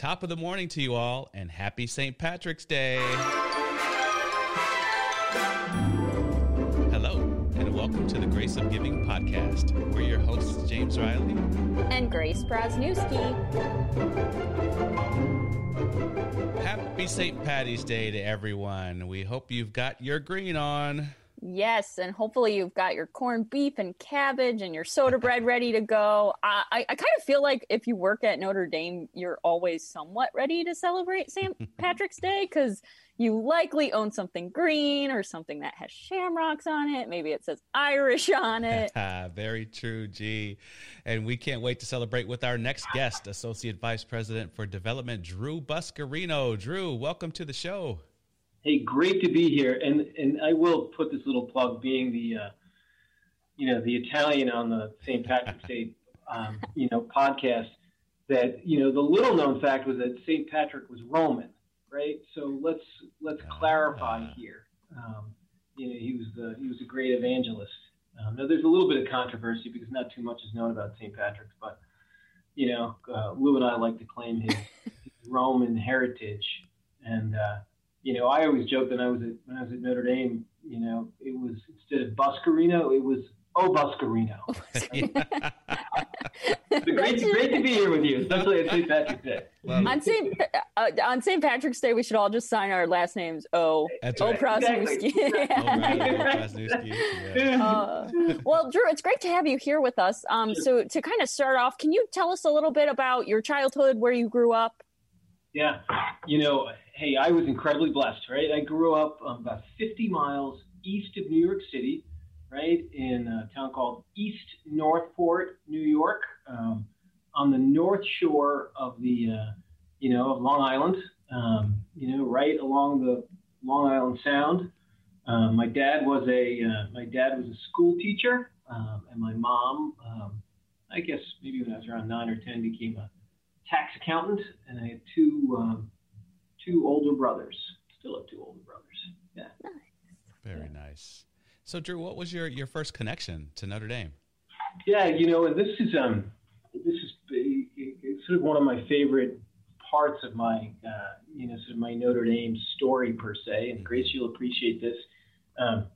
Top of the morning to you all, and happy St. Patrick's Day. Hello, and welcome to the Grace of Giving podcast. We're your hosts, James Riley and Grace Brasnewski. Happy St. Patty's Day to everyone. We hope you've got your green on. Yes, and hopefully you've got your corned beef and cabbage and your soda bread ready to go. I, I, I, kind of feel like if you work at Notre Dame, you're always somewhat ready to celebrate St. Patrick's Day because you likely own something green or something that has shamrocks on it. Maybe it says Irish on it. Very true, G. And we can't wait to celebrate with our next guest, Associate Vice President for Development, Drew Buscareno. Drew, welcome to the show. Hey, great to be here, and and I will put this little plug, being the, uh, you know, the Italian on the St. Patrick's Day, um, you know, podcast. That you know, the little known fact was that St. Patrick was Roman, right? So let's let's clarify uh, here. Um, you know, he was the he was a great evangelist. Um, now, there's a little bit of controversy because not too much is known about St. Patrick's, but you know, uh, Lou and I like to claim his, his Roman heritage, and uh, you know, I always joke that I was at when I was at Notre Dame. You know, it was instead of Buscareno, it was Oh Buscareno. great, great to be here with you, especially at St. Patrick's Day. Well, on St. Uh, on St. Patrick's Day, we should all just sign our last names. O. That's right. O Prasnewski. Exactly. uh, well, Drew, it's great to have you here with us. Um, so to kind of start off, can you tell us a little bit about your childhood, where you grew up? Yeah, you know, hey, I was incredibly blessed, right? I grew up um, about 50 miles east of New York City, right, in a town called East Northport, New York, um, on the north shore of the, uh, you know, of Long Island, um, you know, right along the Long Island Sound. Um, my dad was a uh, my dad was a school teacher, um, and my mom, um, I guess maybe when I was around nine or ten, became a tax accountant, and I had two two older brothers. Still have two older brothers. Yeah. Nice. Very yeah. nice. So, Drew, what was your, your first connection to Notre Dame? Yeah, you know, and this is um, this is sort of one of my favorite parts of my uh, you know sort of my Notre Dame story per se. And mm-hmm. Grace, you'll appreciate this. Um,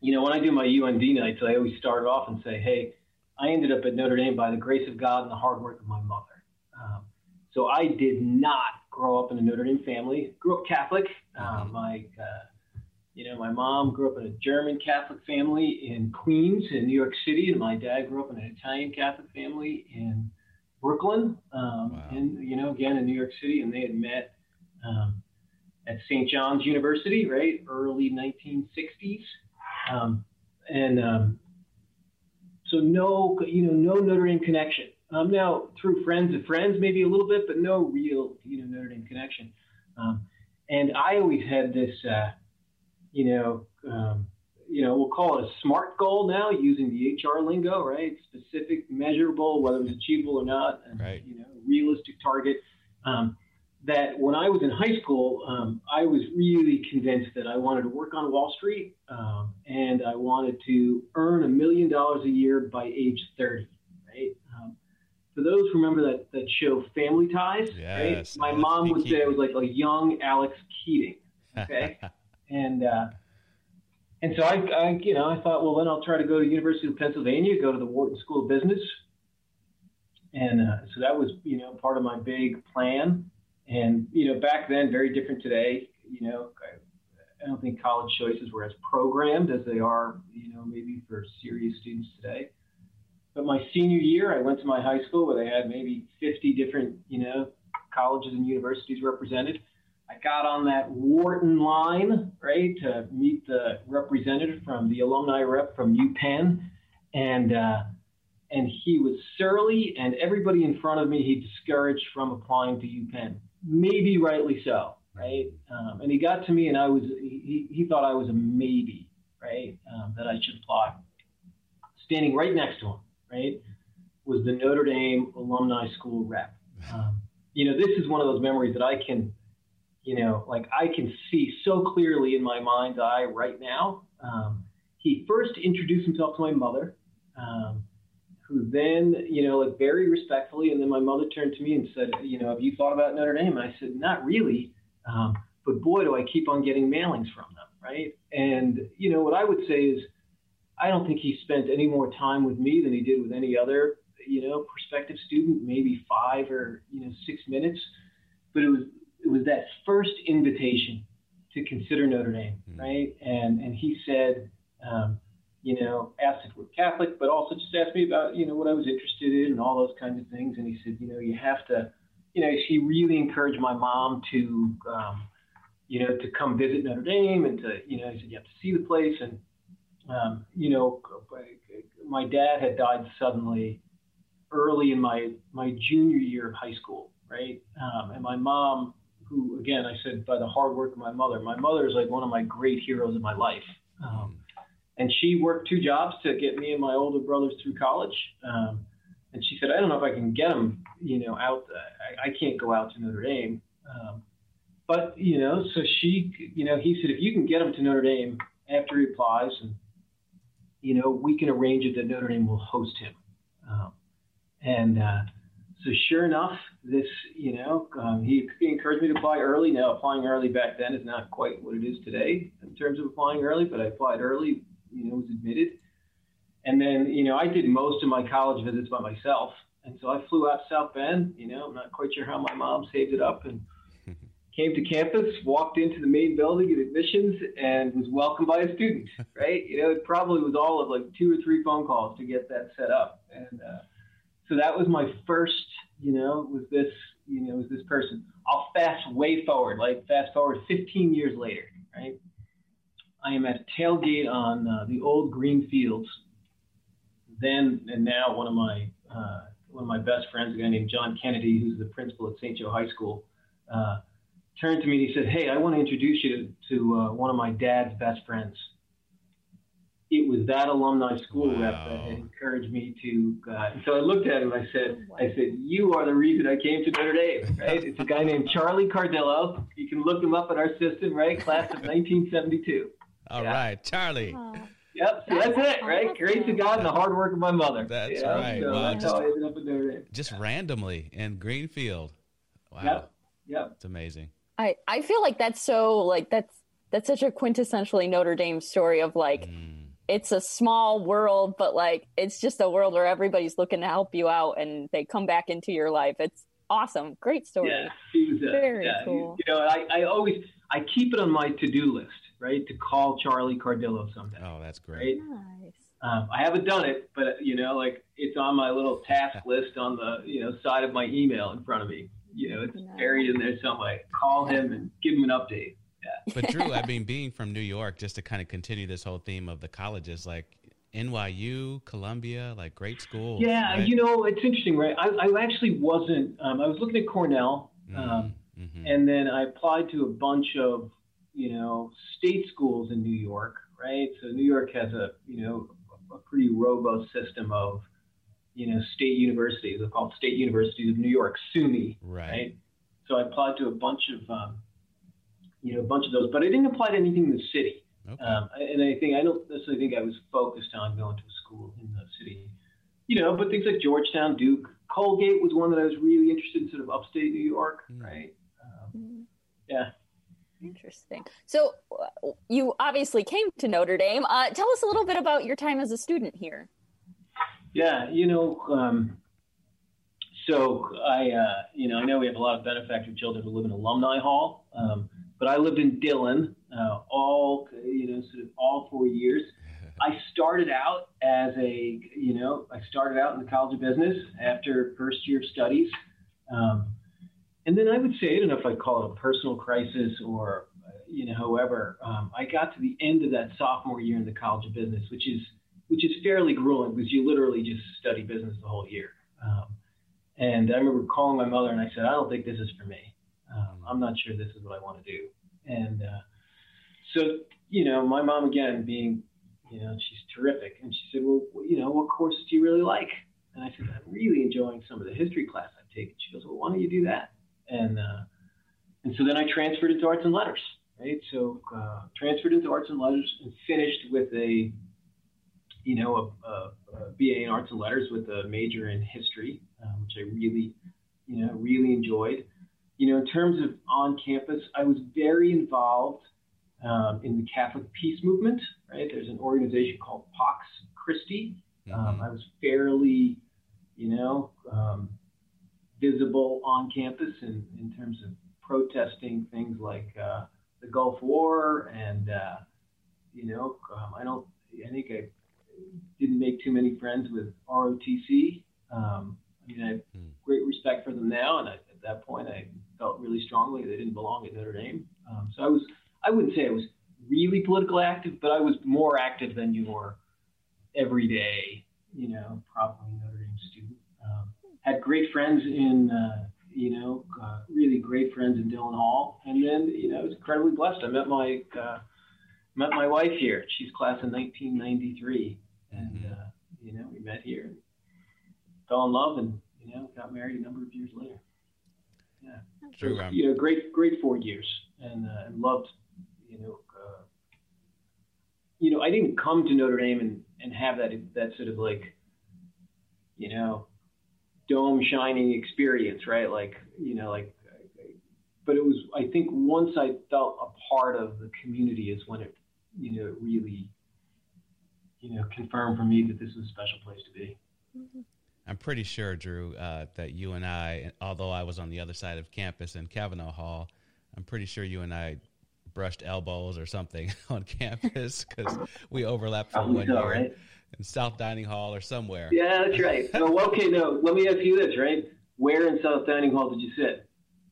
you know, when I do my UND nights, I always start off and say, "Hey, I ended up at Notre Dame by the grace of God and the hard work of my mother." Um, so I did not grow up in a Notre Dame family. Grew up Catholic. Uh, mm-hmm. my, uh, you know, my mom grew up in a German Catholic family in Queens, in New York City, and my dad grew up in an Italian Catholic family in Brooklyn, um, wow. and you know, again in New York City, and they had met um, at St. John's University, right, early 1960s, um, and um, so no, you know, no Notre Dame connection. Um, now, through friends of friends, maybe a little bit, but no real, you know, Notre Dame connection. Um, and I always had this, uh, you know, um, you know, we'll call it a SMART goal now, using the HR lingo, right? Specific, measurable, whether it's achievable or not, and right. you know, realistic target. Um, that when I was in high school, um, I was really convinced that I wanted to work on Wall Street um, and I wanted to earn a million dollars a year by age 30, right? Um, for those who remember that, that show Family Ties, yes, right? My mom would say it was like a young Alex Keating. Okay. and, uh, and so I, I, you know, I thought, well, then I'll try to go to University of Pennsylvania, go to the Wharton School of Business. And uh, so that was, you know, part of my big plan. And, you know, back then, very different today. You know, I, I don't think college choices were as programmed as they are, you know, maybe for serious students today. But my senior year, I went to my high school where they had maybe 50 different, you know, colleges and universities represented. I got on that Wharton line, right, to meet the representative from the alumni rep from UPenn, and uh, and he was surly, and everybody in front of me he discouraged from applying to UPenn. Maybe rightly so, right? Um, and he got to me, and I was he, he thought I was a maybe, right, um, that I should apply. Standing right next to him right, was the Notre Dame Alumni School rep. Um, you know, this is one of those memories that I can, you know, like I can see so clearly in my mind's eye right now. Um, he first introduced himself to my mother, um, who then, you know, like very respectfully, and then my mother turned to me and said, you know, have you thought about Notre Dame? And I said, not really, um, but boy, do I keep on getting mailings from them, right? And you know, what I would say is, I don't think he spent any more time with me than he did with any other, you know, prospective student, maybe five or you know six minutes, but it was it was that first invitation to consider Notre Dame, mm-hmm. right? And and he said. Um, you know, asked if we're Catholic, but also just asked me about, you know, what I was interested in and all those kinds of things. And he said, you know, you have to, you know, he really encouraged my mom to, um, you know, to come visit Notre Dame and to, you know, he said, you have to see the place. And, um, you know, my dad had died suddenly early in my, my junior year of high school, right? Um, and my mom, who, again, I said by the hard work of my mother, my mother is like one of my great heroes in my life. Um, and she worked two jobs to get me and my older brothers through college. Um, and she said, I don't know if I can get them, you know, out. I, I can't go out to Notre Dame. Um, but, you know, so she, you know, he said, if you can get him to Notre Dame after he applies, and, you know, we can arrange it that Notre Dame will host him. Um, and uh, so sure enough, this, you know, um, he, he encouraged me to apply early. Now, applying early back then is not quite what it is today in terms of applying early, but I applied early you know, was admitted. And then, you know, I did most of my college visits by myself. And so I flew out South Bend, you know, I'm not quite sure how my mom saved it up and came to campus, walked into the main building at admissions and was welcomed by a student, right? You know, it probably was all of like two or three phone calls to get that set up. And uh, so that was my first, you know, was this, you know, was this person. I'll fast way forward, like fast forward 15 years later, right? I am at a tailgate on uh, the old green fields. Then and now, one of my uh, one of my best friends, a guy named John Kennedy, who's the principal at St. Joe High School, uh, turned to me and he said, "Hey, I want to introduce you to, to uh, one of my dad's best friends." It was that alumni school wow. rep that encouraged me to. Uh, so I looked at him. I said, "I said you are the reason I came to Notre Dame, right?" it's a guy named Charlie Cardillo. You can look him up in our system, right? Class of 1972. All yeah. right, Charlie. Yep, so that's, that's it, right? Grace of God and the hard work of my mother. That's you know? right. So wow, that's just, how I ended up in Notre Dame. Just randomly in Greenfield. Wow. Yep. Yep. It's amazing. I, I feel like that's so like that's that's such a quintessentially Notre Dame story of like mm. it's a small world, but like it's just a world where everybody's looking to help you out and they come back into your life. It's awesome. Great story. Yeah, he was, uh, Very yeah, cool. you know, I, I always I keep it on my to do list right? To call Charlie Cardillo someday. Oh, that's great. Right? Nice. Um, I haven't done it, but you know, like it's on my little task list on the you know side of my email in front of me. You know, it's nice. buried in there somewhere. Call him and give him an update. Yeah. But Drew, I mean, being from New York, just to kind of continue this whole theme of the colleges, like NYU, Columbia, like great schools. Yeah, right? you know, it's interesting, right? I, I actually wasn't. Um, I was looking at Cornell, mm-hmm. um, mm-hmm. and then I applied to a bunch of you know, state schools in New York, right? So New York has a, you know, a pretty robust system of, you know, state universities. They're called State Universities of New York, SUNY, right? right? So I applied to a bunch of, um, you know, a bunch of those, but I didn't apply to anything in the city. Okay. Um, and I think I don't necessarily think I was focused on going to a school in the city, you know, but things like Georgetown, Duke, Colgate was one that I was really interested in, sort of upstate New York, mm. right? Um, mm. Yeah. Interesting. So, uh, you obviously came to Notre Dame. Uh, tell us a little bit about your time as a student here. Yeah, you know, um, so I, uh, you know, I know we have a lot of benefactor children who live in Alumni Hall, um, but I lived in Dillon uh, all, you know, sort of all four years. I started out as a, you know, I started out in the College of Business after first year of studies. Um, and then I would say, I don't know if I'd call it a personal crisis or, you know, however, um, I got to the end of that sophomore year in the College of Business, which is which is fairly grueling because you literally just study business the whole year. Um, and I remember calling my mother and I said, I don't think this is for me. Um, I'm not sure this is what I want to do. And uh, so, you know, my mom again being, you know, she's terrific, and she said, well, you know, what courses do you really like? And I said, I'm really enjoying some of the history class I've taken. She goes, well, why don't you do that? and uh, and so then I transferred into arts and letters, right? So uh, transferred into arts and letters and finished with a you know, a, a, a, BA in Arts and Letters with a major in history, um, which I really, you know, really enjoyed. You know, in terms of on campus, I was very involved um, in the Catholic Peace Movement. Right, there's an organization called Pax Christi. Um, mm-hmm. I was fairly, you know, um, visible on campus in, in terms of protesting things like uh, the Gulf War and, uh, you know, um, I don't, I think I didn't make too many friends with ROTC. Um, I mean, I have hmm. great respect for them now, and I, at that point, I felt really strongly they didn't belong at Notre Dame. Um, so I was, I wouldn't say I was really politically active, but I was more active than your everyday, you know, probably Notre Dame student. Um, had great friends in, uh, you know, uh, really great friends in Dillon Hall, and then you know, I was incredibly blessed. I met my uh, met my wife here. She's class of 1993, and mm-hmm. uh, you know, we met here, and fell in love, and you know, got married a number of years later. Yeah, True, so, you know, great great four years, and uh, and loved, you know. Uh, you know, I didn't come to Notre Dame and, and have that that sort of like, you know, dome shining experience, right? Like, you know, like, but it was, I think once I felt a part of the community is when it, you know, really, you know, confirmed for me that this was a special place to be. Mm-hmm. I'm pretty sure, Drew, uh, that you and I, although I was on the other side of campus in Cavanaugh Hall, I'm pretty sure you and I brushed elbows or something on campus because we overlapped for one so, year. Right? in South Dining Hall or somewhere. Yeah, that's right. well, okay, no, let me ask you this, right? Where in South Dining Hall did you sit?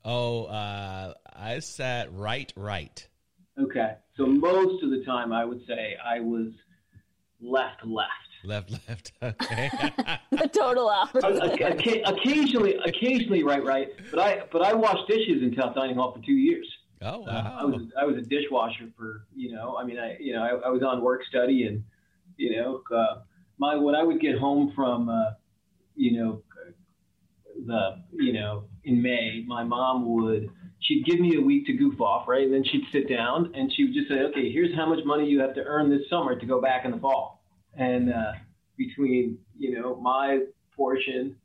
Oh, uh, I sat right, right. Okay, so most of the time, I would say I was left, left. Left, left. Okay. the total opposite. occasionally, occasionally, right, right. But I, but I washed dishes in South Dining Hall for two years. Oh wow! Uh, I was I was a dishwasher for you know I mean I you know I, I was on work study and you know, uh, my when I would get home from, uh, you know, the you know in May, my mom would she'd give me a week to goof off, right? And then she'd sit down and she would just say, okay, here's how much money you have to earn this summer to go back in the fall. And uh, between you know my portion,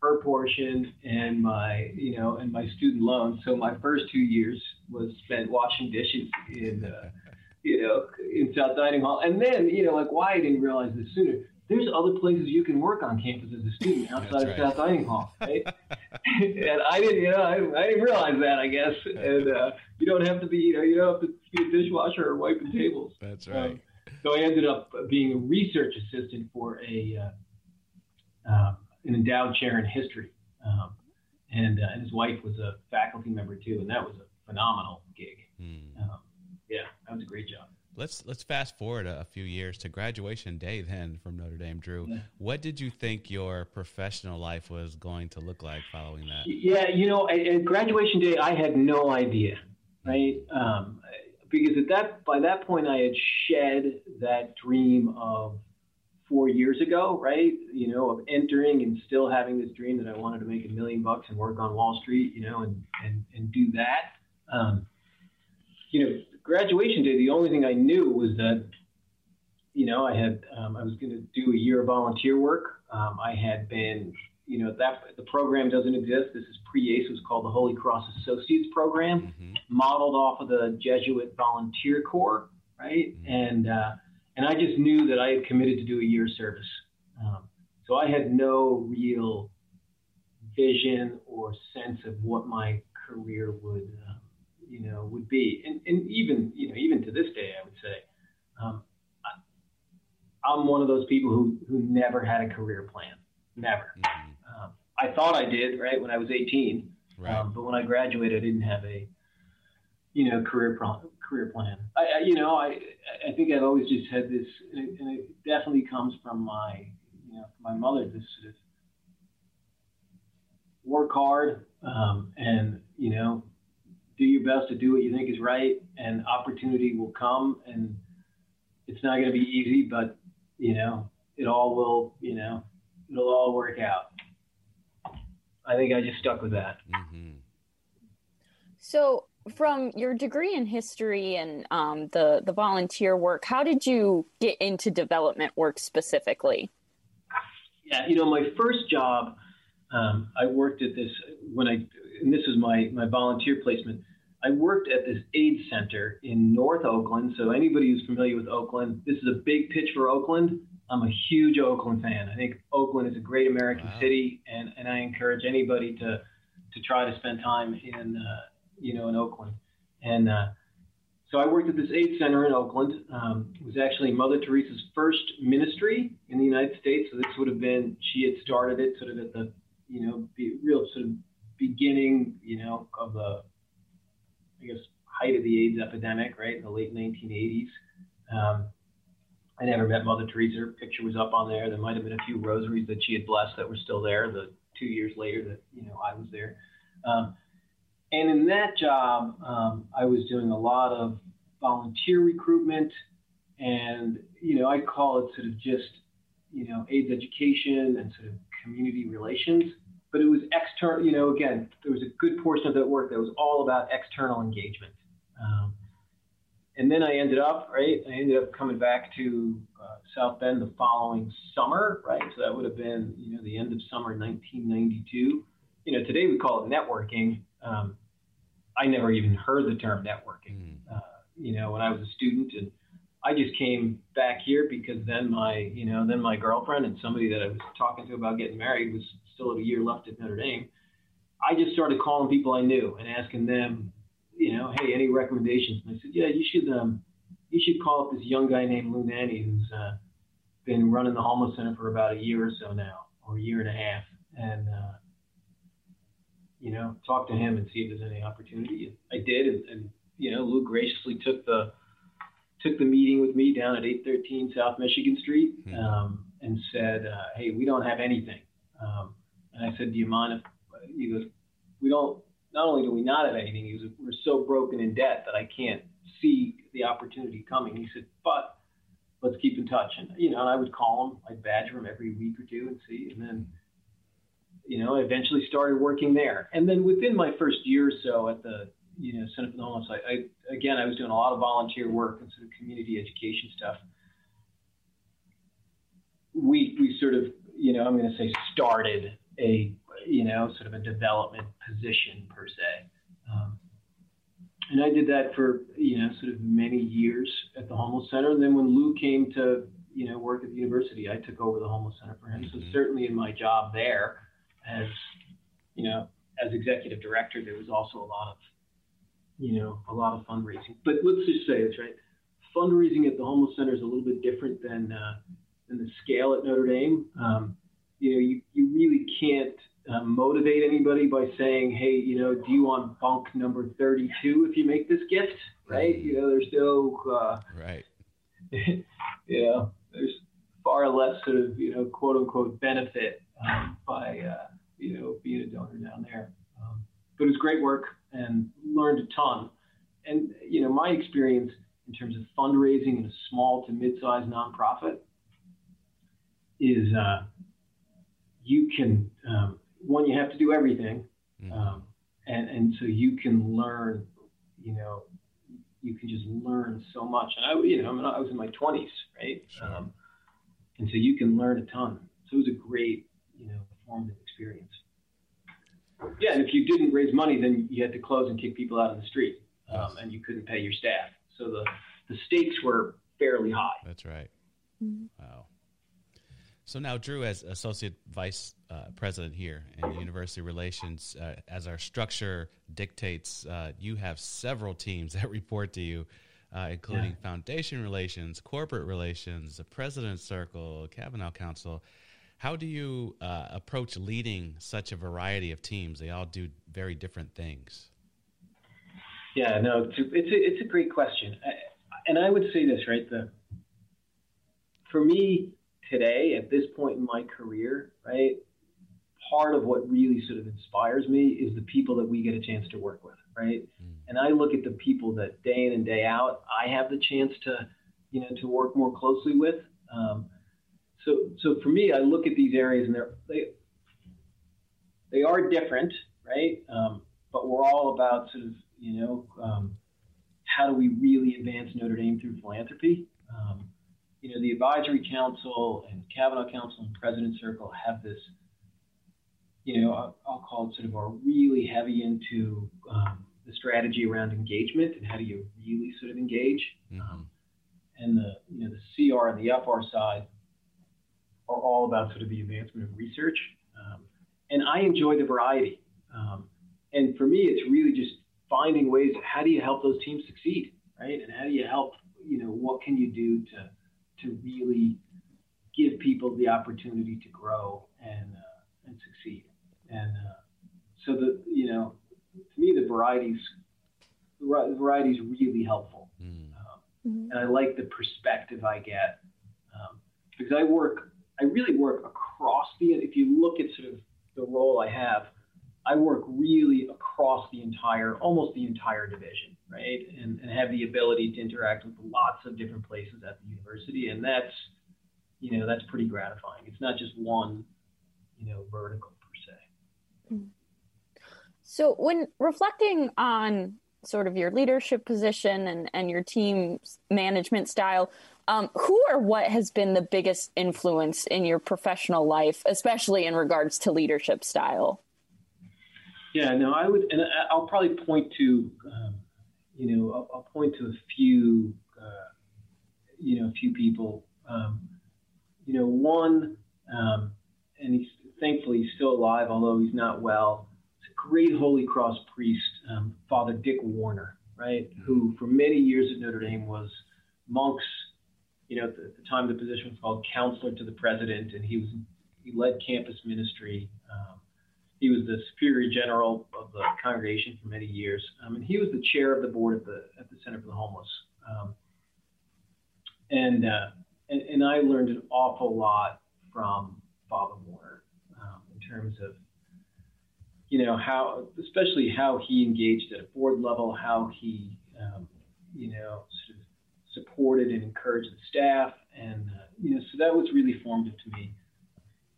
her portion, and my you know and my student loan, so my first two years was spent washing dishes in. Uh, you know, in South Dining Hall. And then, you know, like why I didn't realize this sooner. There's other places you can work on campus as a student outside right. of South Dining Hall, right? and I didn't, you know, I, I, didn't realize that, I guess. And uh, you don't have to be, you know, you don't have to be a dishwasher or wiping tables. That's right. Um, so I ended up being a research assistant for a uh, uh, an endowed chair in history, um, and, uh, and his wife was a faculty member too, and that was a phenomenal gig. Um, yeah, that was a great job. Let's let's fast forward a, a, few years to graduation day then from Notre Dame, Drew. Yeah. What did you think your professional life was going to look like following that? Yeah, you know, at graduation day, I had no idea, right? Um, because at that by that point, I had shed that dream of four years ago, right? You know, of entering and still having this dream that I wanted to make a million bucks and work on Wall Street, you know, and and and do that. Um, you know, graduation day, the only thing I knew was that, you know, I had um, I was going to do a year of volunteer work. Um, I had been, you know, that the program doesn't exist. This is pre-ACE. It was called the Holy Cross Associates Program, mm-hmm. modeled off of the Jesuit Volunteer Corps, right? Mm-hmm. And uh, and I just knew that I had committed to do a year service. Um, so I had no real vision or sense of what my career would you know, would be, and, and even, you know, even to this day, I would say, um, I, am one of those people who, who never had a career plan, never. Mm-hmm. Um, I thought I did, right, when I was 18, right. um, but when I graduated, I didn't have a, you know, career pro- career plan. I, I, you know, I, I think I've always just had this, and it, and it definitely comes from my, you know, my mother, this sort of work hard, um, and you know, do your best to do what you think is right, and opportunity will come. And it's not going to be easy, but you know, it all will. You know, it'll all work out. I think I just stuck with that. Mm-hmm. So from your degree in history and um, the the volunteer work, how did you get into development work specifically? Yeah, you know, my first job, um, I worked at this when I, and this is my my volunteer placement. I worked at this AIDS center in North Oakland. So anybody who's familiar with Oakland, this is a big pitch for Oakland. I'm a huge Oakland fan. I think Oakland is a great American wow. city, and, and I encourage anybody to to try to spend time in uh, you know in Oakland. And uh, so I worked at this AIDS center in Oakland. Um, it was actually Mother Teresa's first ministry in the United States. So this would have been she had started it sort of at the you know be, real sort of beginning you know of the I guess height of the AIDS epidemic, right in the late 1980s. Um, I never met Mother Teresa. Her picture was up on there. There might have been a few rosaries that she had blessed that were still there. The two years later that you know I was there, um, and in that job, um, I was doing a lot of volunteer recruitment, and you know I call it sort of just you know AIDS education and sort of community relations. But it was external. You know, again, there was a good portion of that work that was all about external engagement. Um, and then I ended up, right? I ended up coming back to uh, South Bend the following summer, right? So that would have been, you know, the end of summer 1992. You know, today we call it networking. Um, I never even heard the term networking. Mm. Uh, you know, when I was a student, and I just came back here because then my, you know, then my girlfriend and somebody that I was talking to about getting married was still a year left at Notre Dame. I just started calling people I knew and asking them, you know, hey, any recommendations? And I said, yeah, you should, um, you should call up this young guy named Lou Nanni who's uh, been running the homeless center for about a year or so now, or a year and a half, and uh, you know, talk to him and see if there's any opportunity. And I did, and, and you know, Lou graciously took the took the meeting with me down at 813 South Michigan Street hmm. um, and said, uh, hey, we don't have anything. Um, and I said, do you mind if he goes, we don't not only do we not have anything, he was, we're so broken in debt that I can't see the opportunity coming. He said, but let's keep in touch. And, you know, and I would call him, I'd badger him every week or two and see. And then, you know, I eventually started working there. And then within my first year or so at the, you know, Center for the Homeless, I, I again, I was doing a lot of volunteer work and sort of community education stuff. We, we sort of, you know, I'm going to say started a you know, sort of a development position per se. Um, and I did that for, you know, sort of many years at the homeless center. And then when Lou came to, you know, work at the university, I took over the homeless center for him. Mm-hmm. So certainly in my job there as, you know, as executive director, there was also a lot of, you know, a lot of fundraising. But let's just say this, right? Fundraising at the homeless center is a little bit different than, uh, than the scale at Notre Dame. Um, you know, you, you really can't uh, motivate anybody by saying, hey, you know, do you want bunk number 32 if you make this gift? Right? You know, there's no, uh, right. you know, there's far less sort of, you know, quote unquote benefit um, by, uh, you know, being a donor down there. Um, but it was great work and learned a ton. And, you know, my experience in terms of fundraising in a small to mid-sized nonprofit is uh, you can um, one, you have to do everything. Mm-hmm. Um, and, and so you can learn, you know, you can just learn so much. And I, you know, I, mean, I was in my 20s, right? Sure. Um, and so you can learn a ton. So it was a great, you know, formative experience. Yeah, and if you didn't raise money, then you had to close and kick people out of the street, um, and you couldn't pay your staff. So the the stakes were fairly high. That's right. Mm-hmm. Wow. So now, Drew, as associate vice uh, president here in university relations, uh, as our structure dictates, uh, you have several teams that report to you, uh, including yeah. foundation relations, corporate relations, the president's circle, Cavanaugh Council. How do you uh, approach leading such a variety of teams? They all do very different things. Yeah, no, it's a, it's a, it's a great question, I, and I would say this right. The for me, today at this point in my career, right? Part of what really sort of inspires me is the people that we get a chance to work with, right? Mm. And I look at the people that day in and day out I have the chance to, you know, to work more closely with. Um, so, so for me, I look at these areas and they're they they are different, right? Um, but we're all about sort of, you know, um, how do we really advance Notre Dame through philanthropy? Um, you know, the advisory council and Cavanaugh Council and President Circle have this, you know, I'll, I'll call it sort of are really heavy into um, the strategy around engagement and how do you really sort of engage. Mm-hmm. and the, you know, the CR and the FR side are all about sort of the advancement of research. Um, and I enjoy the variety. Um, and for me, it's really just finding ways. How do you help those teams succeed, right? And how do you help? You know, what can you do to to really give people the opportunity to grow and uh, and succeed? And uh, so the you know, to me, the varieties the variety is really helpful. Mm. Um, and I like the perspective I get um, because I work I really work across the. If you look at sort of the role I have, I work really across the entire, almost the entire division, right? And, and have the ability to interact with lots of different places at the university, and that's, you know, that's pretty gratifying. It's not just one, you know, vertical per se. So when reflecting on sort of your leadership position and, and your team's management style, um, who or what has been the biggest influence in your professional life, especially in regards to leadership style? Yeah, no, I would, and I'll probably point to, um, you know, I'll, I'll, point to a few, uh, you know, a few people. Um, you know, one, um, and he's thankfully he's still alive, although he's not well. It's a great Holy Cross priest, um, Father Dick Warner, right, who for many years at Notre Dame was Monk's you know, at the, at the, time the position was called counselor to the president, and he was he led campus ministry. He was the superior general of the congregation for many years, um, and he was the chair of the board at the at the Center for the Homeless. Um, and, uh, and, and I learned an awful lot from Father Warner um, in terms of you know how, especially how he engaged at a board level, how he um, you know sort of supported and encouraged the staff. And, uh, you know, so that was really formative to me.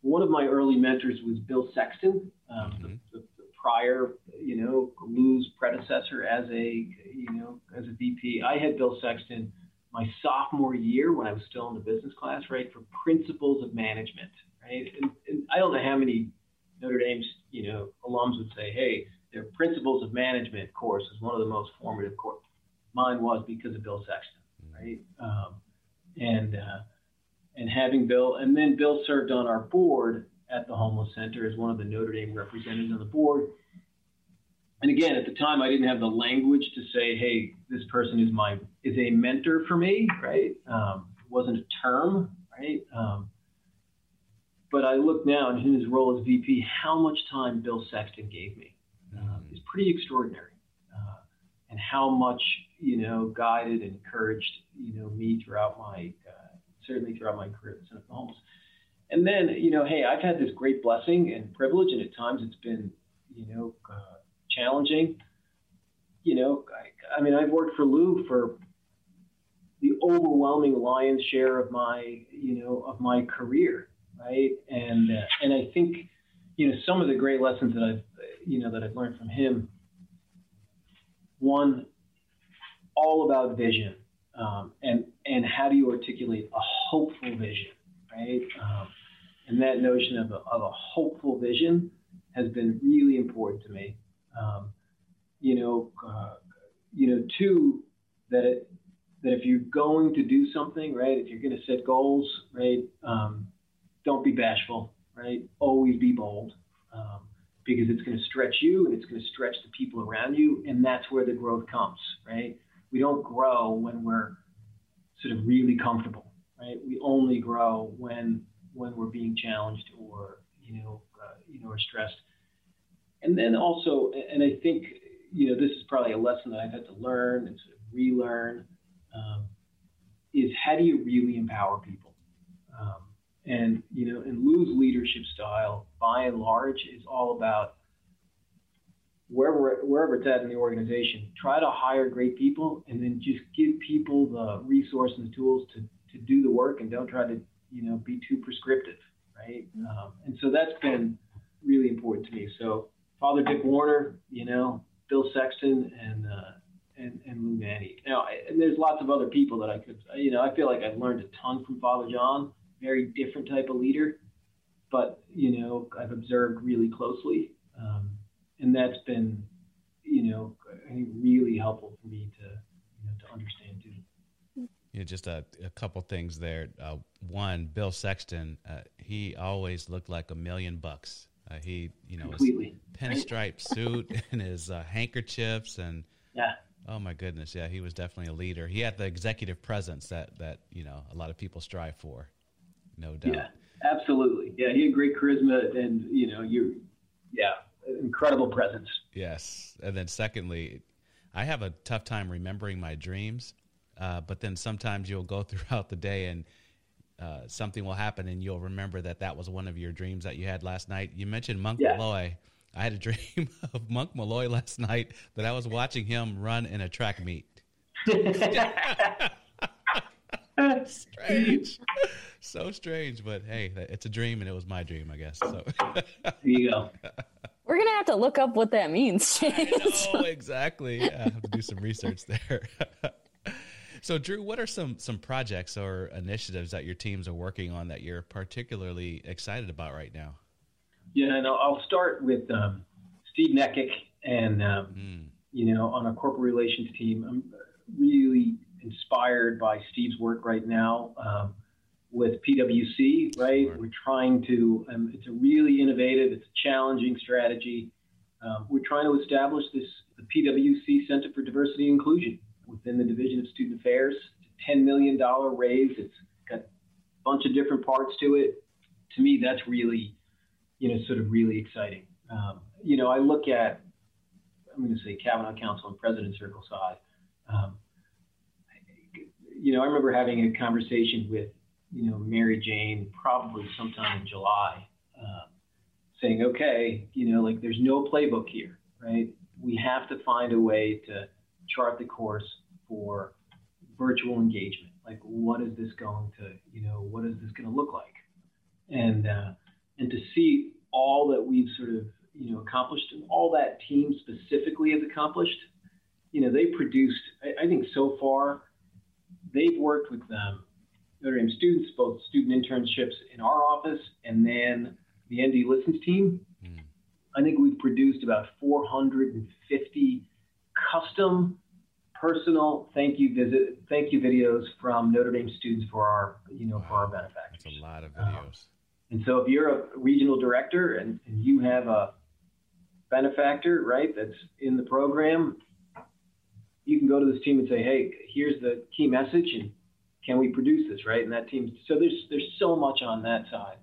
One of my early mentors was Bill Sexton, um, mm-hmm. the, the, the, prior, you know, Lou's predecessor as a, you know, as a VP. I had Bill Sexton my sophomore year when I was still in the business class, right, for principles of management, right? And, and I don't know how many Notre Dame's, you know, alums would say, hey, their principles of management course is one of the most formative courses. Mine was because of Bill Sexton right? Um, and uh, and having Bill, and then Bill served on our board at the homeless center as one of the Notre Dame representatives on the board. And again, at the time, I didn't have the language to say, "Hey, this person is my is a mentor for me," right? Um, it wasn't a term, right? Um, but I look now in his role as VP, how much time Bill Sexton gave me uh, is pretty extraordinary, uh, and how much you know guided and encouraged you know me throughout my uh, certainly throughout my career at for Homeless. And then you know, hey, I've had this great blessing and privilege, and at times it's been you know uh, challenging. You know, I, I mean, I've worked for Lou for the overwhelming lion's share of my you know of my career, right? And uh, and I think you know some of the great lessons that I've you know that I've learned from him. One, all about vision um, and and how do you articulate a hopeful vision, right? Um, and that notion of a, of a hopeful vision has been really important to me. Um, you know, uh, you know, two that it, that if you're going to do something, right, if you're going to set goals, right, um, don't be bashful, right? Always be bold. Um, because it's going to stretch you and it's going to stretch the people around you, and that's where the growth comes, right? We don't grow when we're sort of really comfortable, right? We only grow when when we're being challenged or you know uh, you know or stressed. And then also, and I think you know this is probably a lesson that I've had to learn and sort of relearn um, is how do you really empower people? Um, and you know, and Lou's leadership style, by and large, is all about wherever wherever it's at in the organization, try to hire great people and then just give people the resources and the tools to to do the work and don't try to you know be too prescriptive, right? Mm-hmm. Um, and so that's been really important to me. So Father Dick Warner, you know, Bill Sexton, and uh, and and Lou Nanni. Now, and there's lots of other people that I could, you know, I feel like I've learned a ton from Father John. Very different type of leader, but you know, I've observed really closely, um, and that's been, you know, I think really helpful for me to, you know, to understand too. Yeah, just a, a couple things there. Uh, one, Bill Sexton, uh, he always looked like a million bucks. Uh, he, you know, Completely. his pinstripe suit and his uh, handkerchiefs and Yeah. oh my goodness, yeah, he was definitely a leader. He had the executive presence that that you know a lot of people strive for, no doubt. Yeah, absolutely. Yeah, he had great charisma, and you know, you, yeah, incredible presence. Yes, and then secondly, I have a tough time remembering my dreams, uh, but then sometimes you'll go throughout the day and uh, something will happen, and you'll remember that that was one of your dreams that you had last night. You mentioned Monk Yeah. Malloy. I had a dream of Monk Malloy last night that I was watching him run in a track meet. strange, so strange, but hey, it's a dream, and it was my dream, I guess. So. There you go. We're gonna have to look up what that means. James. Oh, exactly. Yeah, I have to do some research there. so, Drew, what are some some projects or initiatives that your teams are working on that you're particularly excited about right now? Yeah, and I'll, I'll start with um, Steve Neckick, and um, Mm, you know, on a corporate relations team. I'm really inspired by Steve's work right now um, with PwC. Right, we're trying to. Um, it's a really innovative. It's a challenging strategy. Um, we're trying to establish this the PwC Center for Diversity and Inclusion within the Division of Student Affairs. It's a ten million dollar raise. It's got a bunch of different parts to it. To me, that's really, you know, sort of really exciting. Um, you know, I look at I'm going to say Cavanaugh Council and President Circle side. Um, you know, I remember having a conversation with, you know, Mary Jane probably sometime in July, um, saying, okay, you know, like there's no playbook here, right? We have to find a way to chart the course for virtual engagement. Like, what is this going to, you know, what is this going to look like? And uh, and to see all that we've sort of you know accomplished and all that team specifically has accomplished you know they produced i, I think so far they've worked with um, notre dame students both student internships in our office and then the nd listens team. Mm, i think we've produced about 450 custom personal thank you visit thank you videos from notre dame students for our you know for our benefactors. That's a lot of videos. and so if you're a regional director and, and you have a benefactor, right, that's in the program, you can go to this team and say, hey, here's the key message and can we produce this, right? And that team, so there's there's so much on that side.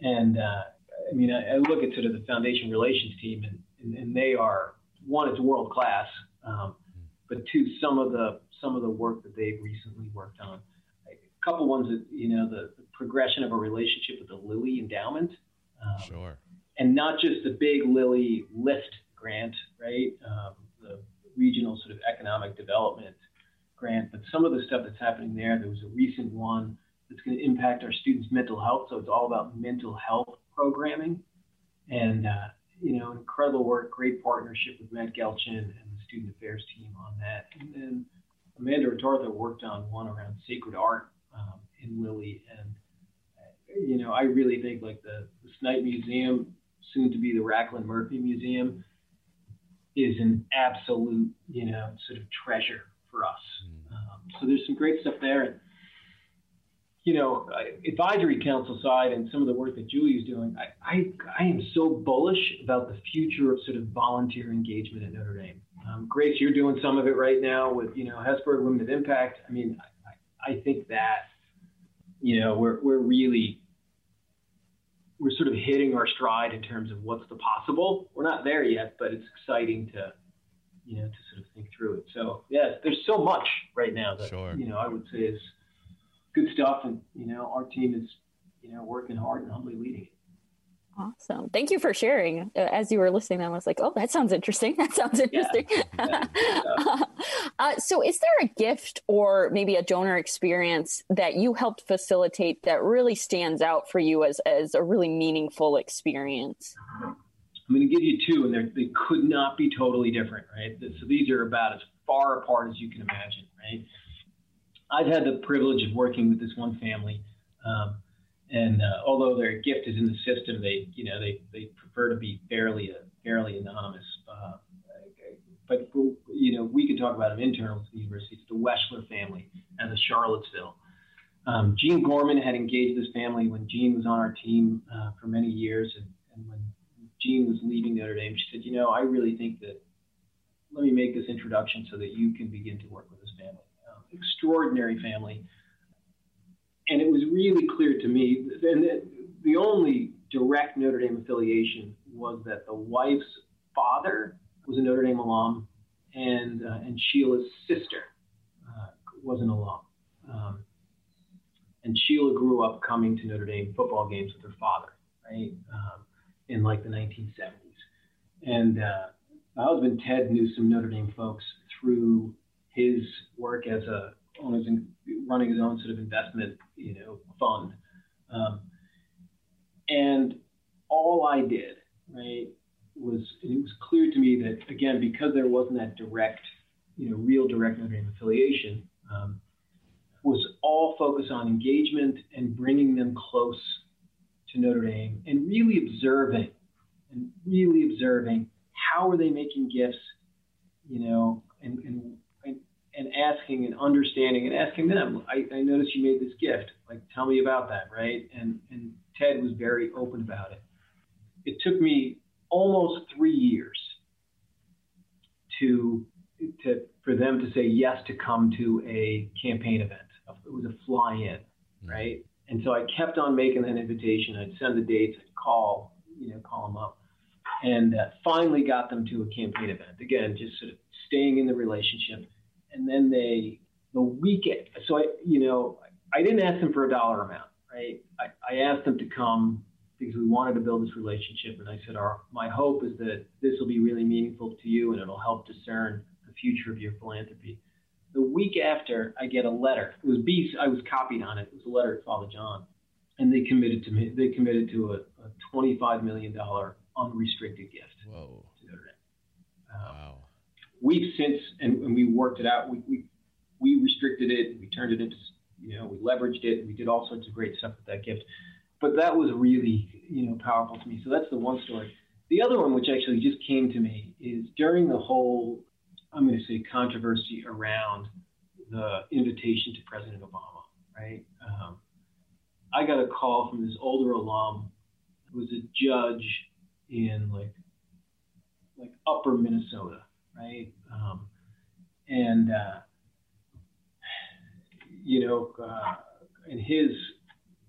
And uh, I mean, I, I look at sort of the foundation relations team and, and, and they are, one, it's world class, um, but two, some of the some of the work that they've recently worked on. A couple ones that, you know, the, the progression of a relationship with the Lilly Endowment. Um, Sure. and not just the big Lilly Lift grant, right? Um, the regional sort of economic development grant, but some of the stuff that's happening there. There was a recent one that's going to impact our students' mental health. So it's all about mental health programming, and uh, you know, incredible work, great partnership with Matt Gelchin and the student affairs team on that. And then Amanda Retortha worked on one around sacred art um, in Lilly, and you know, I really think like the, the Snite Museum, soon to be the Raclin Murphy Museum, is an absolute, you know, sort of treasure for us. So there's some great stuff there. And, you know, advisory council side and some of the work that Julie's doing, I, I, I am so bullish about the future of sort of volunteer engagement at Notre Dame. Um, Grace, you're doing some of it right now with, you know, Hesburgh Women of Impact. I mean, I, I think that, you know, we're, we're really, we're sort of hitting our stride in terms of what's the possible. We're not there yet, but it's exciting to, you know, to sort of think through it. So yeah, there's so much right now that Sure. you know I would say is good stuff, and you know our team is you know working hard and humbly leading. Awesome. Thank you for sharing. Uh, As you were listening, I was like, oh, that sounds interesting. That sounds interesting. Yeah. uh, so, is there a gift or maybe a donor experience that you helped facilitate that really stands out for you as, as a really meaningful experience? I'm going to give you two, and they could not be totally different, right? So these are about as far apart as you can imagine, right? I've had the privilege of working with this one family, um, and uh, although they're gifted in the system, they, you know, they, they prefer to be fairly, uh, fairly anonymous. Uh, but you know, we can talk about them internal to the university. It's the Weschler family out of Charlottesville. Um, Jean Gorman had engaged this family when Jean was on our team uh, for many years, and, and when Jean was leaving Notre Dame, she said, "You know, I really think that let me make this introduction so that you can begin to work with this family. Um, extraordinary family, and it was really clear to me, and the, the only direct Notre Dame affiliation was that the wife's father was a Notre Dame alum, and uh, and Sheila's sister uh, was an alum. Um, and Sheila grew up coming to Notre Dame football games with her father, right, um, in like the 1970s. And uh, my husband Ted knew some Notre Dame folks through his work as a running his own sort of investment, you know, fund. Um, and all I did, right, was it was clear to me that again because there wasn't that direct, you know, real direct Notre Dame affiliation, um, was all focused on engagement and bringing them close to Notre Dame and really observing and really observing how are they making gifts, you know, and and and, asking and understanding and asking them. I, I noticed you made this gift. Like, tell me about that, right? And and Ted was very open about it. It took me almost three years to to for them to say yes to come to a campaign event. It was a fly-in, mm-hmm. right? And so I kept on making that invitation. I'd send the dates, I'd call, you know, call them up, and uh, finally got them to a campaign event. Again, just sort of staying in the relationship. And then they, the weekend, so I, you know, I didn't ask them for a dollar amount, right? I, I asked them to come because we wanted to build this relationship. And I said, our, my hope is that this will be really meaningful to you and it'll help discern the future of your philanthropy. The week after, I get a letter. It was B. I was copied on it. It was a letter to Father John, and they committed to me. They committed to a, a twenty-five million dollar unrestricted gift. Whoa. To Notre Dame. Um, wow. We've since, and, and, we worked it out. We, we we restricted it. We turned it into, you know, we leveraged it. We did all sorts of great stuff with that gift but that was really you know powerful to me. So that's the one story. The other one, which actually just came to me, is during the whole I'm going to say controversy around the invitation to President Obama. Right, um, I got a call from this older alum who was a judge in like like Upper Minnesota, right, um, and uh, you know, uh, and his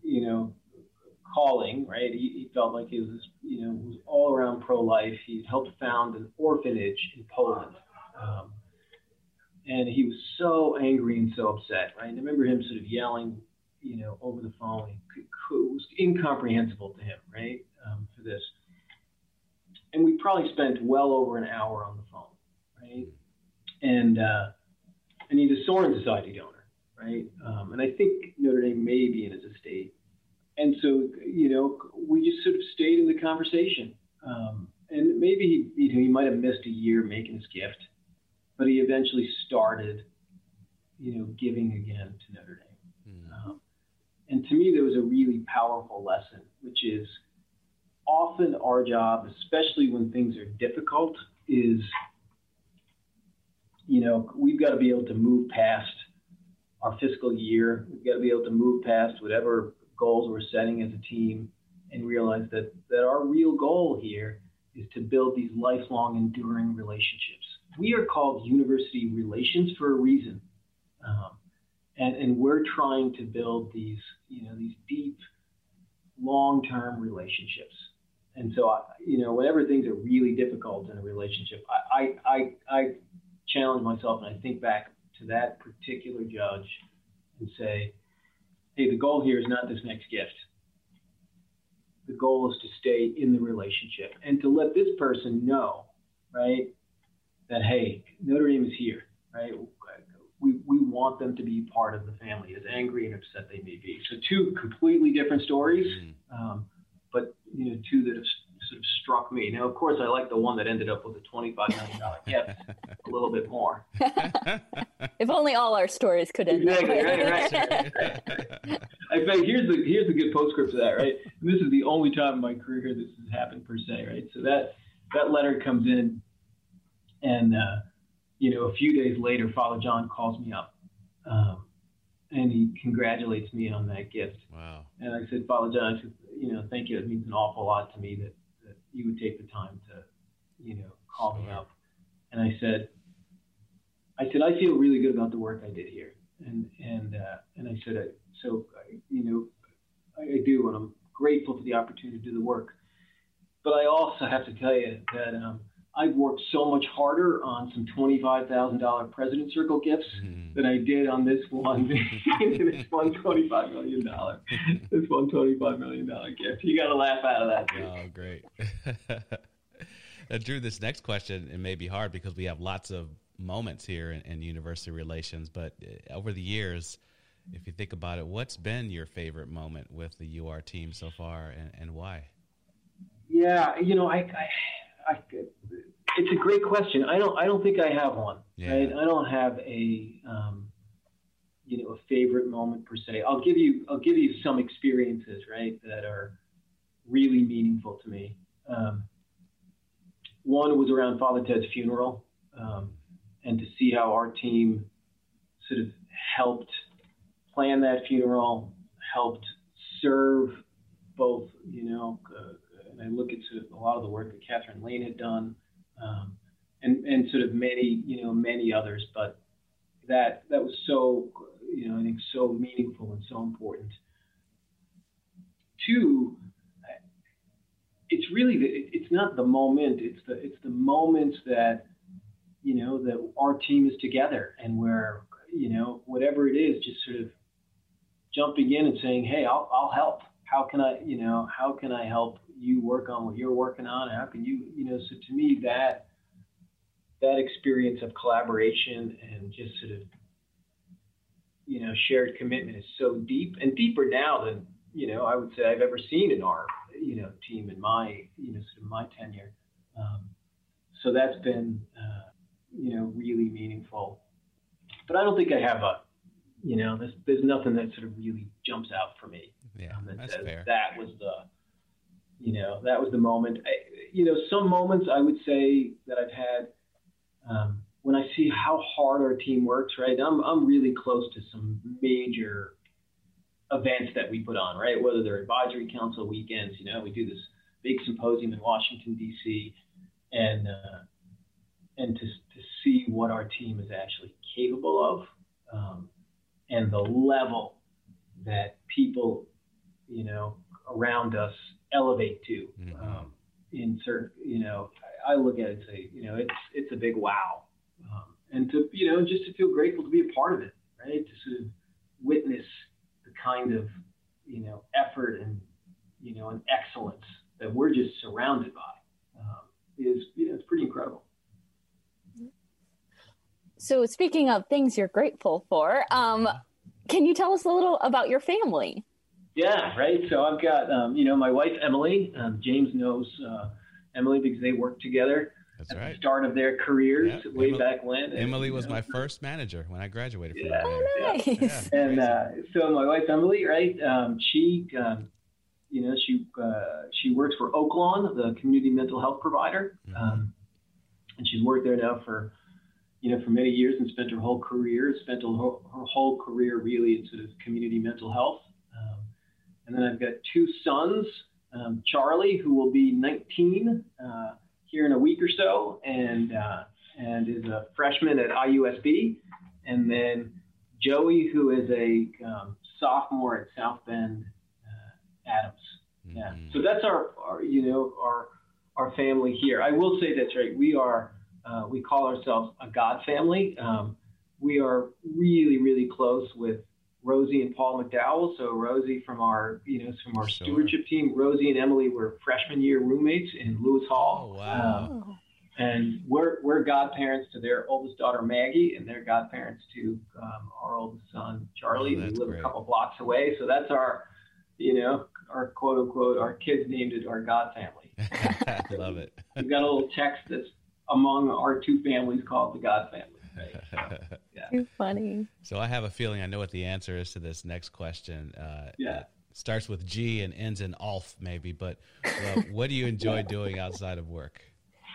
you know calling, right? He, he, felt like he was, you know, was all around pro-life. He helped found an orphanage in Poland, um, and he was so angry and so upset, right? I remember him sort of yelling, you know, over the phone. It, was incomprehensible to him, right, um, for this. And we probably spent well over an hour on the phone, right? And uh, and he's a Sorin Society donor, right? Um, and I think Notre Dame may be in his estate and so you know we just sort of stayed in the conversation um, and maybe he, you know, he might have missed a year making his gift but he eventually started you know giving again to notre dame mm. um, and to me there was a really powerful lesson which is often our job especially when things are difficult is you know we've got to be able to move past our fiscal year we've got to be able to move past whatever goals we're setting as a team and realize that, that our real goal here is to build these lifelong, enduring relationships. We are called university relations for a reason. Um, and, and we're trying to build these, you know, these deep, long-term relationships. And so, I, you know, whenever things are really difficult in a relationship, I, I, I, I challenge myself and I think back to that particular judge and say, hey, the goal here is not this next gift. The goal is to stay in the relationship and to let this person know, right, that, hey, Notre Dame is here, right? We, we want them to be part of the family, as angry and upset they may be. So, two completely different stories, mm. um, but, you know, two that have sort of struck me. Now, of course, I like the one that ended up with a $25 million gift a little bit more. if only all our stories could end exactly, right, right. I think here's the here's the good postscript to that, right? And this is the only time in my career this has happened per se, right? So that that letter comes in, and uh, you know, a few days later, Father John calls me up. Um, and he congratulates me on that gift. Wow. And I said, Father John, I said, you know, thank you. It means an awful lot to me that, that you would take the time to, you know, call me up. And I said, I said, I feel really good about the work I did here. And, and, uh, and I said, so, you know, I, I do, and I'm grateful for the opportunity to do the work. But I also have to tell you that, um, I've worked so much harder on some twenty-five thousand dollar President Circle gifts mm. than I did on this one. this one twenty-five million dollar, this one twenty-five million dollar gift. You got to laugh out of that. Too. Oh, great. uh, Drew, this next question it may be hard because we have lots of moments here in, in university relations, but uh, over the years. If you think about it, what's been your favorite moment with the UR team so far, and, and why? Yeah, you know, I, I I, it's a great question. I don't I don't think I have one. Yeah. Right? I don't have a um, you know a favorite moment per se. I'll give you I'll give you some experiences right that are really meaningful to me. Um, one was around Father Ted's funeral, um, and to see how our team sort of helped plan that funeral, helped serve both you know uh, and I look at sort of a lot of the work that Catherine Lane had done, um, and and sort of many you know many others, but that that was so you know I think so meaningful and so important. Two, it's really the, it's not the moment; it's the it's the moments that you know that our team is together and where you know whatever it is, just sort of jumping in and saying, "Hey, I'll I'll help." How can I, you know, how can I help you work on what you're working on? How can you, you know, so to me that that experience of collaboration and just sort of you know shared commitment is so deep and deeper now than you know I would say I've ever seen in our you know team in my you know sort of my tenure. Um, so that's been uh, you know really meaningful. But I don't think I have a you know there's there's nothing that sort of really jumps out for me. Yeah, um, that that's says, fair. That was the you know, that was the moment. I, you know, some moments I would say that I've had um, when I see how hard our team works, right? I'm, I'm really close to some major events that we put on, right? Whether they're advisory council weekends, you know, we do this big symposium in Washington, D.C., and, uh, and to, to see what our team is actually capable of um, and the level that people, you know, around us elevate to mm-hmm. um, in certain, you know, I, I, look at it and say, you know, it's, it's a big wow. Um, and to, you know, just to feel grateful to be a part of it, right? To sort of witness the kind of, you know, effort and, you know, and excellence that we're just surrounded by um, is, you know, it's pretty incredible. So speaking of things you're grateful for, um, can you tell us a little about your family? Yeah, right. So I've got, um, you know, my wife Emily. Um, James knows uh, Emily because they worked together. That's at right. The start of their careers yep. way Emily, back when. And, Emily was know, my first manager when I graduated. From yeah, oh, nice. Yeah. and uh, so my wife Emily, right? Um, she, um, you know, she uh, she works for Oaklawn, the community mental health provider, mm-hmm. Um, and she's worked there now for you know, for many years and spent her whole career, spent her whole, her whole career really in sort of community mental health. And then I've got two sons, um, Charlie, who will be 19 uh, here in a week or so, and uh, and is a freshman at IUSB, and then Joey, who is a um, sophomore at South Bend uh, Adams. Mm-hmm. Yeah, so that's our, our, you know, our our family here. I will say that's right. We are uh, we call ourselves a God family. Um, we are really, really close with Rosie and Paul McDowell. So Rosie from our, you know, from our sure. stewardship team. Rosie and Emily were freshman year roommates in Lewis Hall. Oh, wow. Um, and we're we're godparents to their oldest daughter Maggie, and they're godparents to um, our oldest son Charlie. Oh, we live great. a couple blocks away, so that's our, you know, our quote unquote our kids named it our God family. I love it. We've got a little text that's among our two families called the God family. Right? So, yeah. Too funny. So I have a feeling I know what the answer is to this next question. Uh, Yeah. starts with G and ends in Alf, maybe. But uh, what do you enjoy doing outside of work?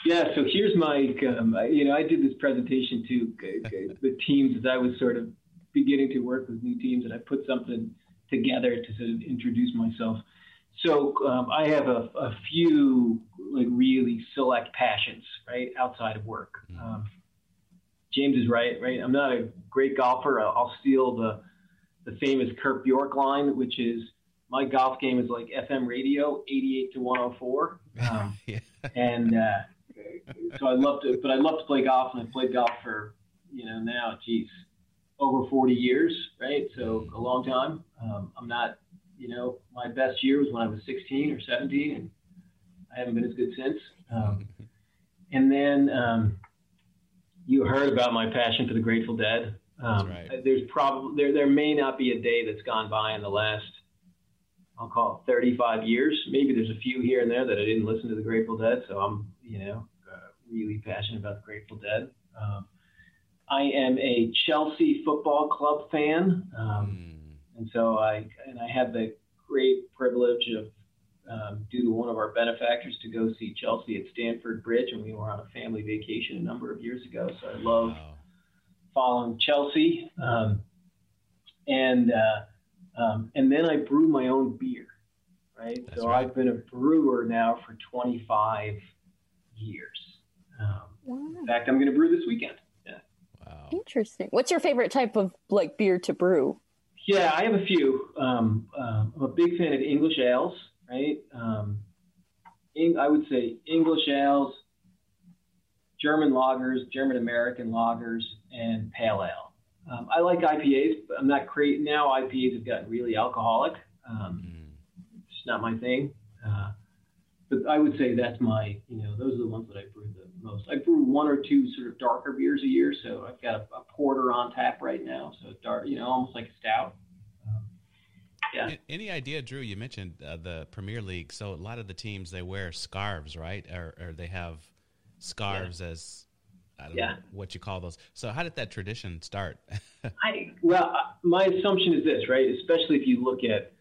Yeah, so here's my, um, you know, I did this presentation to uh, uh, the teams as I was sort of beginning to work with new teams, and I put something together to sort of introduce myself. So um, I have a, a few like really select passions, right, outside of work. Um, James is right, right. I'm not a great golfer. I'll, steal the the famous Kirk Bjork line, which is my golf game is like FM radio, 88 to 104. Um, yeah. and uh, so I love to, but I love to play golf, and I've played golf for you know now, geez, over 40 years, right? So a long time. Um, I'm not, you know, my best year was when I was 16 or 17, and I haven't been as good since. Um, and then um, you heard about my passion for the Grateful Dead. Um, right. There's probably there there may not be a day that's gone by in the last I'll call it 35 years. Maybe there's a few here and there that I didn't listen to the Grateful Dead, so I'm you know uh, really passionate about the Grateful Dead. Um, I am a Chelsea Football Club fan, um, Mm. and so I and I had the great privilege of um, due to one of our benefactors to go see Chelsea at Stamford Bridge, and we were on a family vacation a number of years ago. So I love Wow. following Chelsea, um, and uh, um, and then I brew my own beer, right? That's so right. I've been a brewer now for 25 years. Um, Wow. in fact, I'm going to brew this weekend. Yeah. Wow. Interesting. What's your favorite type of like beer to brew? Yeah, I have a few. Um, um, I'm a big fan of English ales, right? Um, I would say English ales, German lagers, German American lagers, and pale ale. Um, I like IPAs, but I'm not crazy. Now IPAs have gotten really alcoholic. Um, Mm. it's not my thing. Uh, but I would say that's my, you know, those are the ones that I brew the most. I brew one or two sort of darker beers a year. So I've got a, a porter on tap right now. So dark, you know, almost like a stout. Yeah. Any idea, Drew? You mentioned uh, the Premier League. So a lot of the teams they wear scarves, right? Or, or they have scarves as I don't Yeah. know what you call those. So how did that tradition start? I well, uh, my assumption is this, right? Especially if you look at,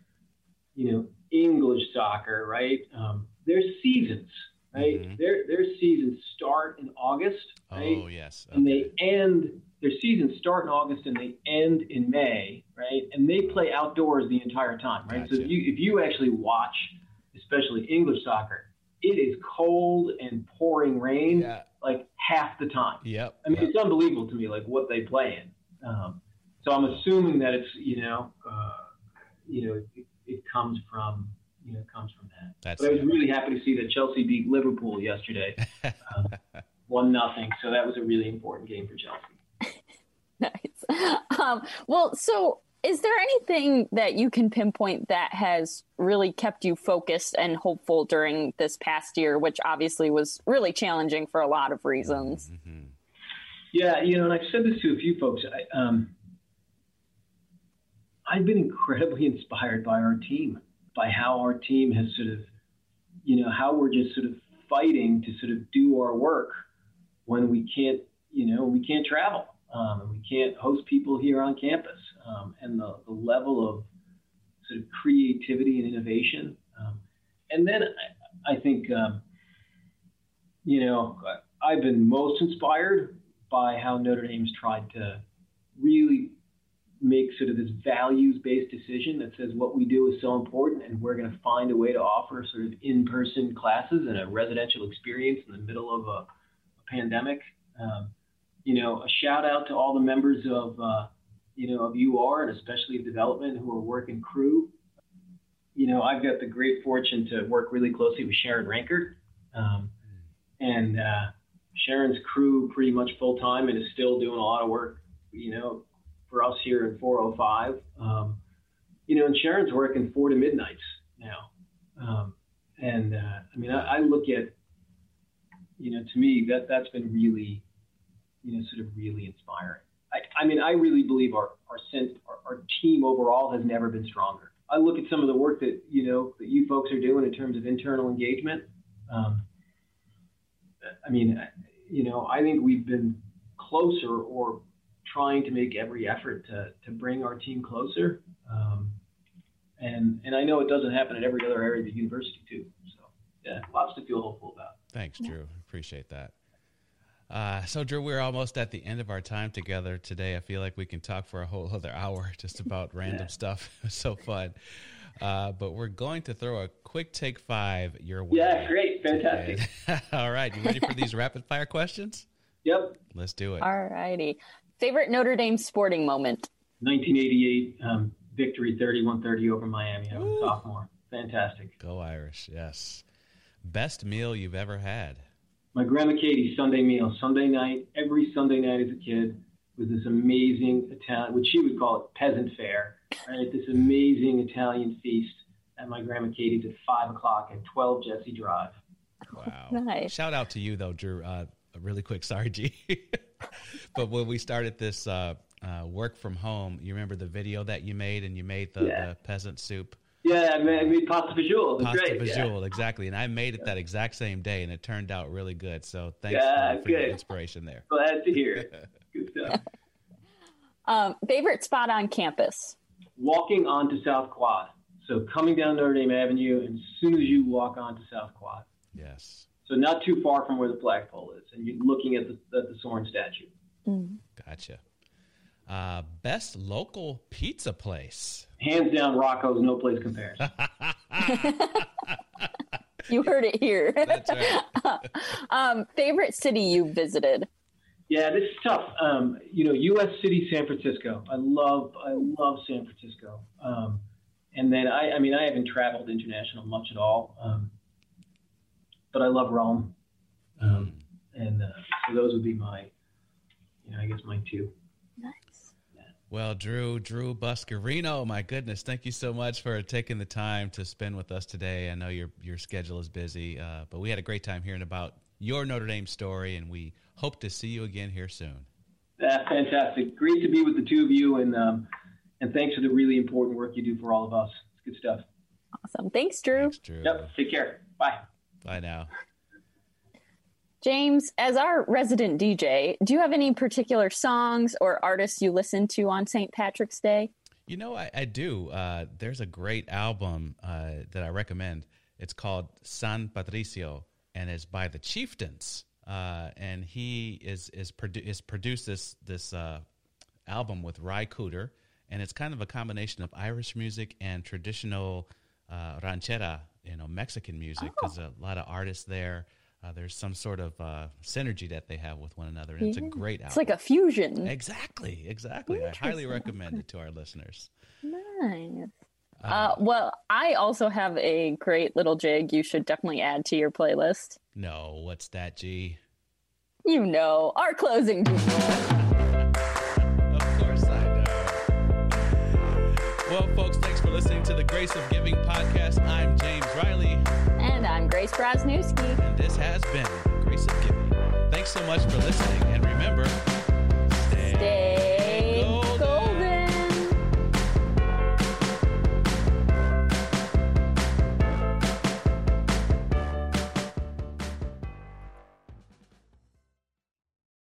you know, English soccer, right? Um, there's seasons, right? Mhm. Their their seasons start in August, right? oh yes, and they end. Their seasons start in August and they end in May, right? And they play outdoors the entire time, right? So if you if you actually watch, especially English soccer, it is cold and pouring rain yeah, like half the time. yep. I mean, yep. it's unbelievable to me, like what they play in. Um, so I'm assuming that it's, you know, uh, you know, it, it comes from, you know, it comes from that. That's But I was really happy to see that Chelsea beat Liverpool yesterday, um, one nothing. So that was a really important game for Chelsea. Nice. Um, well, so is there anything that you can pinpoint that has really kept you focused and hopeful during this past year, which obviously was really challenging for a lot of reasons? Mhm. Yeah, you know, and I've said this to a few folks. I, um, I've been incredibly inspired by our team, by how our team has sort of, you know, how we're just sort of fighting to sort of do our work when we can't, you know, we can't travel um, and we can't host people here on campus, um, and the, the level of sort of creativity and innovation. Um, and then I, I think, um, you know, I've been most inspired by how Notre Dame's tried to really make sort of this values based decision that says what we do is so important and we're going to find a way to offer sort of in person classes and a residential experience in the middle of a, a pandemic. Um, you know, a shout out to all the members of, uh, you know, of UR and especially development who are working crew. You know, I've got the great fortune to work really closely with Sharon Rankert. Um, and uh, Sharon's crew pretty much full time and is still doing a lot of work, you know, for us here in 405. Um, you know, and Sharon's working four to midnights now. Um, and uh, I mean, I, I look at, you know, to me that that's been really, you know, sort of really inspiring. I, I mean, I really believe our our, sense, our our team overall has never been stronger. I look at some of the work that you know that you folks are doing in terms of internal engagement. Um, I mean, you know, I think we've been closer or trying to make every effort to to bring our team closer. Um, and and I know it doesn't happen at every other area of the university too. So yeah, lots to feel hopeful about. Thanks, Drew. Appreciate that. Uh, so, Drew, we're almost at the end of our time together today. I feel like we can talk for a whole other hour just about random yeah. stuff. so fun. Uh, but we're going to throw a quick take five your way. Yeah, great. Fantastic. All right. You ready for these rapid fire questions? Yep. Let's do it. All righty. Favorite Notre Dame sporting moment? 1988 um, victory 31 30 over Miami. I was a sophomore. Fantastic. Go Irish. Yes. Best meal you've ever had? my grandma Katie's Sunday meal, Sunday night, every Sunday night as a kid was this amazing Italian, which she would call it peasant fare, right? This amazing Italian feast at my grandma Katie's at five o'clock at 12 Jesse Drive. Wow. Nice. Shout out to you though, Drew. Uh, really quick, sorry, G. but when we started this uh, uh, work from home, you remember the video that you made and you made the, yeah. the peasant soup yeah, I made pasta fagioli. Pasta great. fagioli, yeah. exactly. And I made it that exact same day, and it turned out really good. So thanks yeah, for, your inspiration there. Glad to hear it. good stuff. Um, favorite spot on campus? Walking onto South Quad. So coming down Notre Dame Avenue, and as soon as you walk onto South Quad. Yes. So not too far from where the flagpole is, and you're looking at the, at the Sorin statue. Mm. Gotcha. Uh, best local pizza place. Hands down, Rocco's. No place compares. you heard it here. That's right. um, favorite city you visited? Yeah, this is tough. Um, you know, U.S. City, San Francisco. I love, I love San Francisco. Um, and then I, I mean, I haven't traveled international much at all, um, but I love Rome. Um, and uh, so those would be my, you know, I guess my two. Well, Drew, Drew Buscareno, my goodness, thank you so much for taking the time to spend with us today. I know your your schedule is busy, uh, but we had a great time hearing about your Notre Dame story, and we hope to see you again here soon. That's fantastic. Great to be with the two of you, and um, and thanks for the really important work you do for all of us. It's good stuff. Awesome. Thanks, Drew. Thanks, Drew. Yep. Take care. Bye. Bye know. James, as our resident DJ, do you have any particular songs or artists you listen to on St. Patrick's Day? You know, I, I do. Uh, there's a great album uh, that I recommend. It's called San Patricio, and it's by the Chieftains. Uh, and he is is, produ- is produced this this uh, album with Ry Cooder, and it's kind of a combination of Irish music and traditional uh, ranchera, you know, Mexican music, because oh. a lot of artists there uh, there's some sort of uh, synergy that they have with one another, and yeah. it's a great album. It's like a fusion. Exactly, exactly. I highly recommend it to our listeners. Nice. Uh, uh, well, I also have a great little jig you should definitely add to your playlist. No, what's that, G? You know, our closing of thanks for listening to the Grace of Giving podcast. I'm James Riley. And I'm Grace Brosnewski. And this has been Grace of Giving. Thanks so much for listening. And remember,